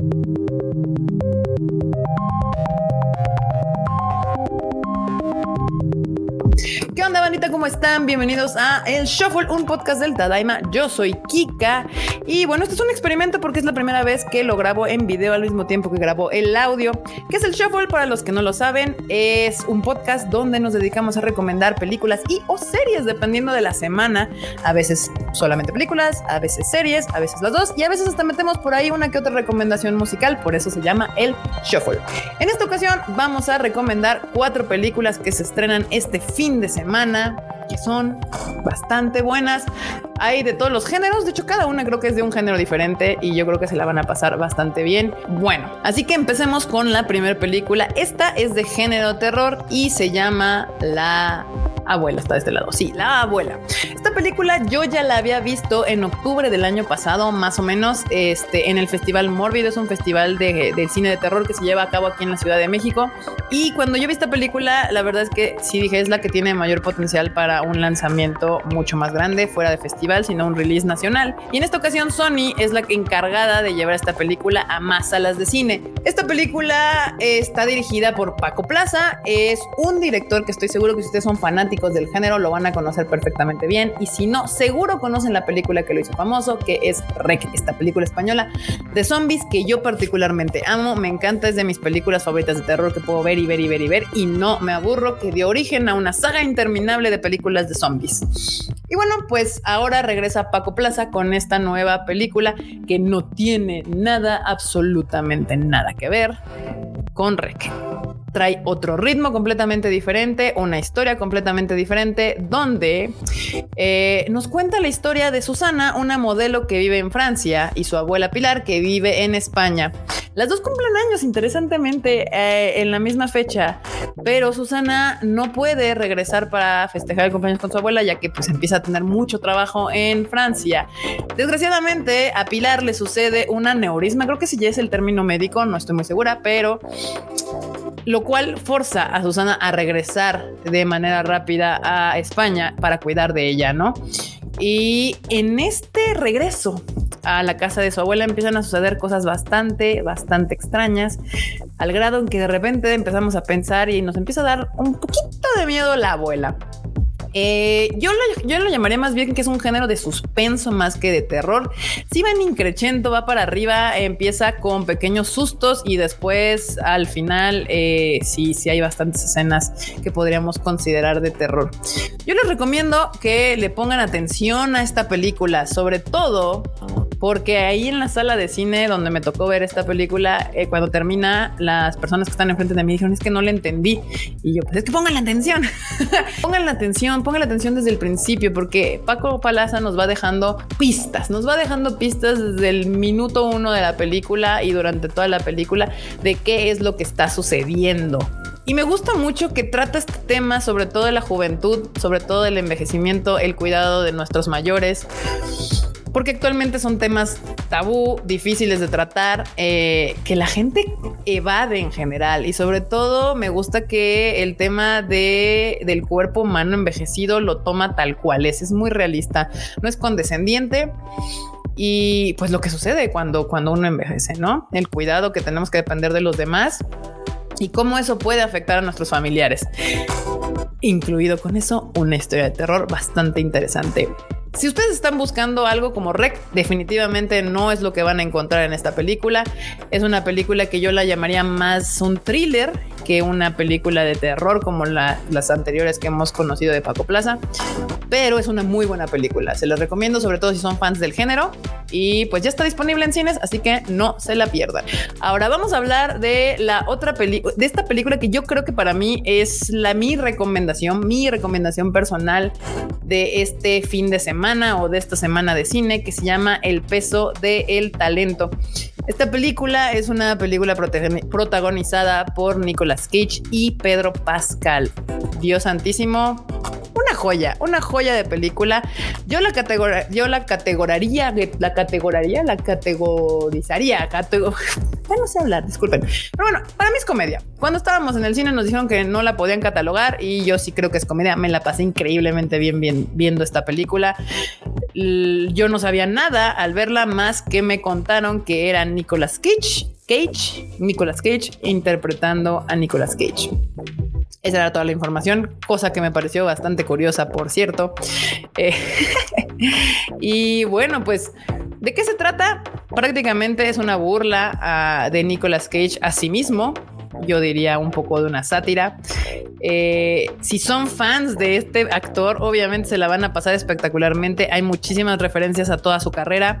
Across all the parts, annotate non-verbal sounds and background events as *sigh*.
¿Qué ¿Cómo están? Bienvenidos a El Shuffle, un podcast del Tadaima. Yo soy Kika y bueno, este es un experimento porque es la primera vez que lo grabo en video al mismo tiempo que grabo el audio. ¿Qué es El Shuffle? Para los que no lo saben, es un podcast donde nos dedicamos a recomendar películas y o series dependiendo de la semana. A veces solamente películas, a veces series, a veces las dos y a veces hasta metemos por ahí una que otra recomendación musical, por eso se llama El Shuffle. En esta ocasión vamos a recomendar cuatro películas que se estrenan este fin de semana que son bastante buenas. Hay de todos los géneros, de hecho cada una creo que es de un género diferente y yo creo que se la van a pasar bastante bien. Bueno, así que empecemos con la primera película. Esta es de género terror y se llama La abuela está de este lado. Sí, la abuela. Esta película yo ya la había visto en octubre del año pasado, más o menos, este, en el Festival Mórbido. Es un festival de, cine de terror que se lleva a cabo aquí en la Ciudad de México. Y cuando yo vi esta película, la verdad es que sí dije, es la que tiene mayor potencial para un lanzamiento mucho más grande, fuera de festival, sino un release nacional. Y en esta ocasión, Sony es la encargada de llevar esta película a más salas de cine. Esta película está dirigida por Paco Plaza. Es un director que estoy seguro que ustedes son fanáticos del género lo van a conocer perfectamente bien. Y si no, seguro conocen la película que lo hizo famoso, que es Rec, esta película española de zombies que yo particularmente amo. Me encanta, es de mis películas favoritas de terror que puedo ver y ver y ver y ver. Y no me aburro, que dio origen a una saga interminable de películas de zombies. Y bueno, pues ahora regresa Paco Plaza con esta nueva película que no tiene nada, absolutamente nada que ver con Rec trae otro ritmo completamente diferente, una historia completamente diferente, donde eh, nos cuenta la historia de Susana, una modelo que vive en Francia, y su abuela Pilar, que vive en España. Las dos cumplen años, interesantemente, eh, en la misma fecha, pero Susana no puede regresar para festejar el cumpleaños con su abuela, ya que pues empieza a tener mucho trabajo en Francia. Desgraciadamente, a Pilar le sucede un aneurisma, creo que si ya es el término médico, no estoy muy segura, pero lo cual forza a Susana a regresar de manera rápida a España para cuidar de ella, ¿no? Y en este regreso a la casa de su abuela empiezan a suceder cosas bastante, bastante extrañas, al grado en que de repente empezamos a pensar y nos empieza a dar un poquito de miedo la abuela. Eh, yo, lo, yo lo llamaría más bien que es un género de suspenso más que de terror. Si va en increchento, va para arriba, empieza con pequeños sustos y después al final eh, sí, sí hay bastantes escenas que podríamos considerar de terror. Yo les recomiendo que le pongan atención a esta película, sobre todo porque ahí en la sala de cine donde me tocó ver esta película, eh, cuando termina, las personas que están enfrente de mí dijeron es que no le entendí. Y yo, pues es que pongan la atención, *laughs* pongan la atención, pongan la atención desde el principio, porque Paco Palaza nos va dejando pistas, nos va dejando pistas desde el minuto uno de la película y durante toda la película de qué es lo que está sucediendo. Y me gusta mucho que trata este tema, sobre todo de la juventud, sobre todo del envejecimiento, el cuidado de nuestros mayores porque actualmente son temas tabú, difíciles de tratar, eh, que la gente evade en general. Y sobre todo me gusta que el tema de, del cuerpo humano envejecido lo toma tal cual es. Es muy realista, no es condescendiente. Y pues lo que sucede cuando, cuando uno envejece, ¿no? El cuidado que tenemos que depender de los demás y cómo eso puede afectar a nuestros familiares. Incluido con eso una historia de terror bastante interesante. Si ustedes están buscando algo como Rec, definitivamente no es lo que van a encontrar en esta película. Es una película que yo la llamaría más un thriller que una película de terror como las anteriores que hemos conocido de Paco Plaza, pero es una muy buena película. Se los recomiendo, sobre todo si son fans del género. Y pues ya está disponible en cines, así que no se la pierdan. Ahora vamos a hablar de la otra película, de esta película que yo creo que para mí es la mi recomendación, mi recomendación personal de este fin de semana o de esta semana de cine que se llama El peso del talento. Esta película es una película protagonizada por Nicolas Cage y Pedro Pascal. Dios santísimo, joya, una joya de película. Yo la categor yo la categoraría, la categoraría, la categorizaría, *laughs* ya no sé hablar, disculpen. Pero bueno, para mí es comedia. Cuando estábamos en el cine nos dijeron que no la podían catalogar y yo sí creo que es comedia. Me la pasé increíblemente bien, bien viendo esta película. yo no sabía nada al verla más que me contaron que era Nicolas Cage, Cage, Nicolas Cage interpretando a Nicolas Cage. Esa era toda la información, cosa que me pareció bastante curiosa, por cierto. Eh, *laughs* y bueno, pues, ¿de qué se trata? Prácticamente es una burla ah, de Nicolas Cage a sí mismo yo diría un poco de una sátira. Eh, si son fans de este actor, obviamente se la van a pasar espectacularmente. Hay muchísimas referencias a toda su carrera.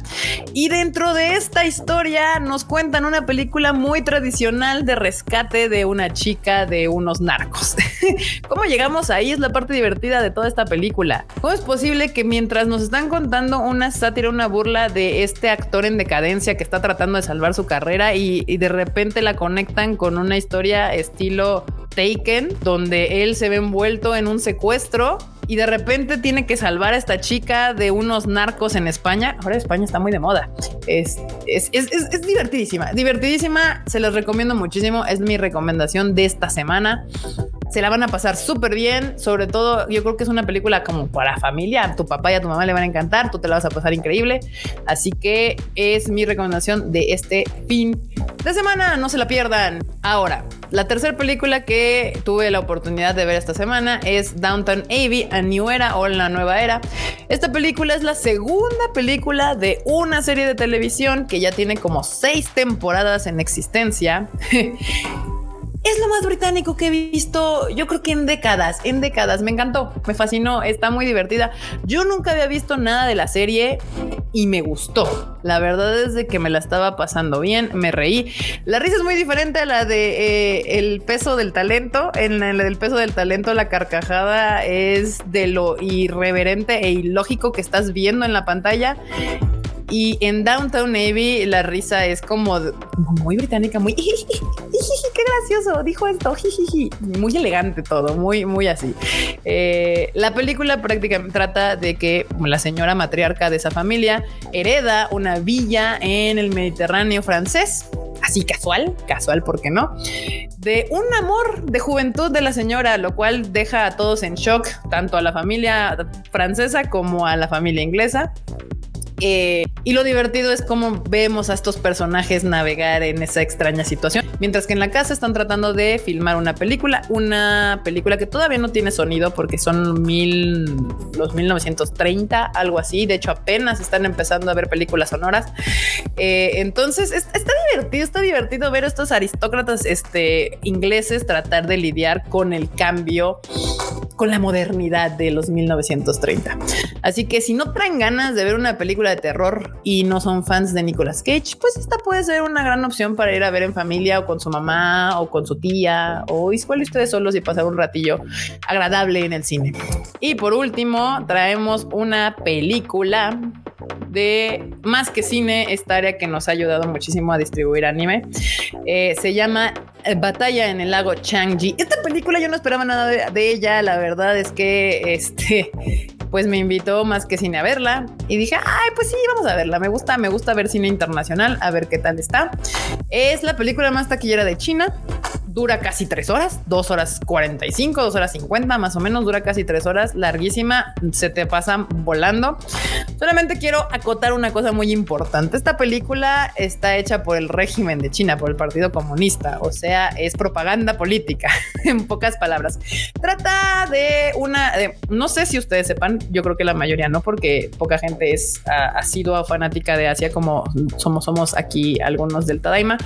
Y dentro de esta historia nos cuentan una película muy tradicional de rescate de una chica de unos narcos. *laughs* ¿Cómo llegamos ahí? Es la parte divertida de toda esta película. ¿Cómo es posible que mientras nos están contando una sátira, una burla de este actor en decadencia que está tratando de salvar su carrera y, y de repente la conectan con una historia estilo Taken, donde él se ve envuelto en un secuestro y de repente tiene que salvar a esta chica de unos narcos en España. Ahora España está muy de moda. Es, es, es, es, divertidísima, divertidísima. Se los recomiendo muchísimo. Es mi recomendación de esta semana. Se la van a pasar súper bien. Sobre todo, yo creo que es una película como para familia. A tu papá y a tu mamá le van a encantar. Tú te la vas a pasar increíble. Así que es mi recomendación de este fin de semana. No se la pierdan. Ahora, la tercera película que tuve la oportunidad de ver esta semana es Downtown Abbey, A New Era o La Nueva Era. Esta película es la segunda película de una serie de televisión que ya tiene como seis temporadas en existencia. *laughs* Es lo más británico que he visto, yo creo que en décadas, en décadas. Me encantó, me fascinó, está muy divertida. Yo nunca había visto nada de la serie y me gustó. La verdad es de que me la estaba pasando bien, me reí. La risa es muy diferente a la de eh, el peso del talento. En la del peso del talento, la carcajada es de lo irreverente e ilógico que estás viendo en la pantalla. Y en Downtown Navy la risa es como muy británica, muy *laughs* qué gracioso, dijo esto, muy elegante todo, muy, muy así. Eh, la película prácticamente trata de que la señora matriarca de esa familia hereda una villa en el Mediterráneo francés así casual, casual, ¿por qué no? De un amor de juventud de la señora, lo cual deja a todos en shock, tanto a la familia francesa como a la familia inglesa. Eh, y lo divertido es cómo vemos a estos personajes navegar en esa extraña situación. Mientras que en la casa están tratando de filmar una película, una película que todavía no tiene sonido porque son mil, los 1930, algo así. De hecho, apenas están empezando a ver películas sonoras. Eh, entonces, está divertido, está divertido ver a estos aristócratas este, ingleses tratar de lidiar con el cambio con la modernidad de los 1930. Así que si no traen ganas de ver una película de terror y no son fans de Nicolas Cage, pues esta puede ser una gran opción para ir a ver en familia o con su mamá o con su tía o igual ustedes solos y pasar un ratillo agradable en el cine. Y por último, traemos una película de más que cine, esta área que nos ha ayudado muchísimo a distribuir anime. Eh, se llama eh, Batalla en el lago Changji. Esta película yo no esperaba nada de, ella, la verdad es que este pues me invitó más que cine a verla y dije, ay, pues sí, vamos a verla. Me gusta, me gusta ver cine internacional, a ver qué tal está. Es la película más taquillera de China dura casi tres horas, dos horas 45, dos horas 50, más o menos, dura casi tres horas, larguísima, se te pasan volando. Solamente quiero acotar una cosa muy importante. Esta película está hecha por el régimen de China, por el Partido Comunista, o sea, es propaganda política, *laughs* en pocas palabras. Trata de una, no sé si ustedes sepan, yo creo que la mayoría no, porque poca gente es ha, sido fanática de Asia como somos, somos aquí algunos del Tadaima.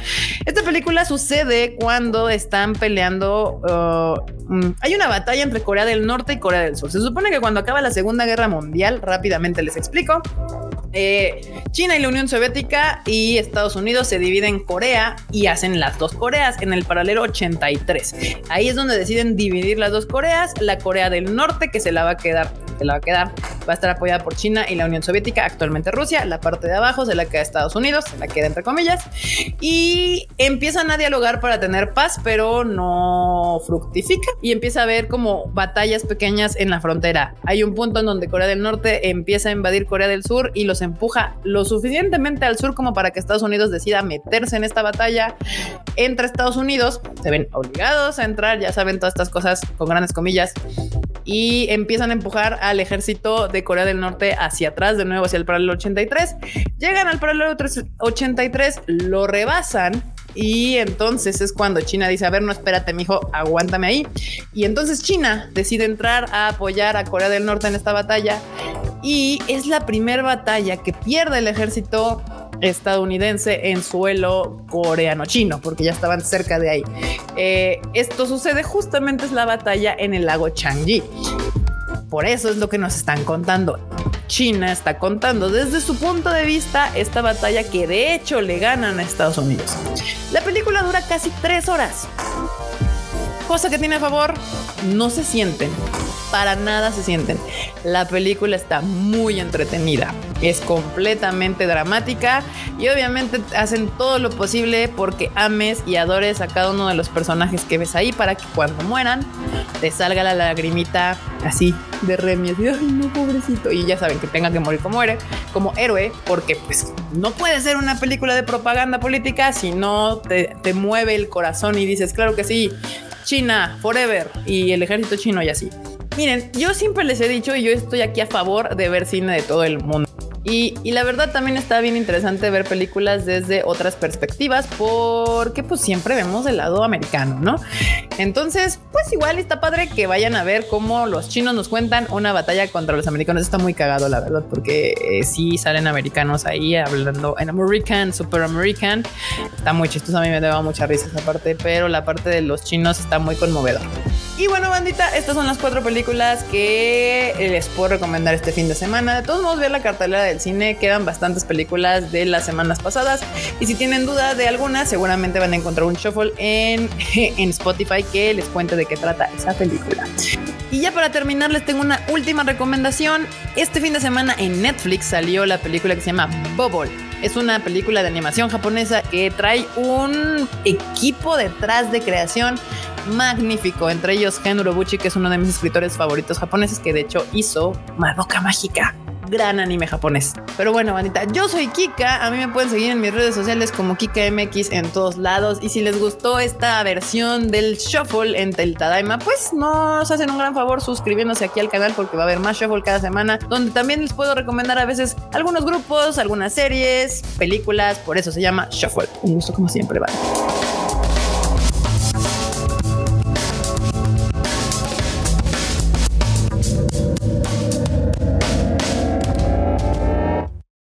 Esta película sucede cuando están peleando. Uh, mm, hay una batalla entre Corea del Norte y Corea del Sur. Se supone que cuando acaba la Segunda Guerra Mundial, rápidamente les explico. Eh, China y la Unión Soviética y Estados Unidos se dividen Corea y hacen las dos Coreas en el paralelo 83. Ahí es donde deciden dividir las dos Coreas, la Corea del Norte que se la va a quedar, la va a quedar, va a estar apoyada por China y la Unión Soviética, actualmente Rusia, la parte de abajo se la queda Estados Unidos, se la queda entre comillas, y empiezan a dialogar para tener paz, pero no fructifica y empieza a haber como batallas pequeñas en la frontera. Hay un punto en donde Corea del Norte empieza a invadir Corea del Sur y los empuja lo suficientemente al sur como para que Estados Unidos decida meterse en esta batalla entre Estados Unidos. Se ven obligados a entrar, ya saben todas estas cosas con grandes comillas y empiezan a empujar al ejército de Corea del Norte hacia atrás, de nuevo hacia el paralelo 83. Llegan al paralelo 83, lo rebasan y entonces es cuando China dice, a ver, no espérate, mijo, aguántame ahí. Y entonces China decide entrar a apoyar a Corea del Norte en esta batalla. Y es la primera batalla que pierde el ejército estadounidense en suelo coreano-chino, porque ya estaban cerca de ahí. Eh, esto sucede justamente es la batalla en el lago Changi. Por eso es lo que nos están contando. China está contando desde su punto de vista esta batalla que de hecho le ganan a Estados Unidos. La película dura casi tres horas. Cosa que tiene a favor, no se sienten para nada se sienten. La película está muy entretenida, es completamente dramática y obviamente hacen todo lo posible porque ames y adores a cada uno de los personajes que ves ahí para que cuando mueran te salga la lagrimita así de Remy, así, ay no, pobrecito. Y ya saben que tenga que morir como héroe, como héroe, porque pues no puede ser una película de propaganda política si no te, te mueve el corazón y dices, claro que sí, China, forever, y el ejército chino y así. Miren, yo siempre les he dicho y yo estoy aquí a favor de ver cine de todo el mundo. Y, la verdad también está bien interesante ver películas desde otras perspectivas porque pues siempre vemos el lado americano, ¿no? Entonces, pues igual está padre que vayan a ver cómo los chinos nos cuentan una batalla contra los americanos. Está muy cagado, la verdad, porque eh, sí salen americanos ahí hablando en American, Super American. Está muy chistoso, a mí me daba mucha risa esa parte, pero la parte de los chinos está muy conmovedora. Y bueno, bandita, estas son las cuatro películas que les puedo recomendar este fin de semana. De todos modos, ver la cartelera del cine. Quedan bastantes películas de las semanas pasadas. Y si tienen duda de alguna, seguramente van a encontrar un shuffle en, *laughs* en Spotify que les cuente de qué trata esa película. Y ya para terminar, les tengo una última recomendación. Este fin de semana en Netflix salió la película que se llama Bubble. Es una película de animación japonesa que trae un equipo detrás de creación magnífico, entre ellos Gen Urobuchi, que es uno de mis escritores favoritos japoneses, que de hecho hizo Madoka Mágica gran anime japonés. Pero bueno, bandita, yo soy Kika. A mí me pueden seguir en mis redes sociales como KikaMX en todos lados. Y si les gustó esta versión del Shuffle en el Tadaima, pues nos hacen un gran favor suscribiéndose aquí al canal porque va a haber más Shuffle cada semana, donde también les puedo recomendar a veces algunos grupos, algunas series, películas. Por eso se llama Shuffle. Un gusto como siempre, bye.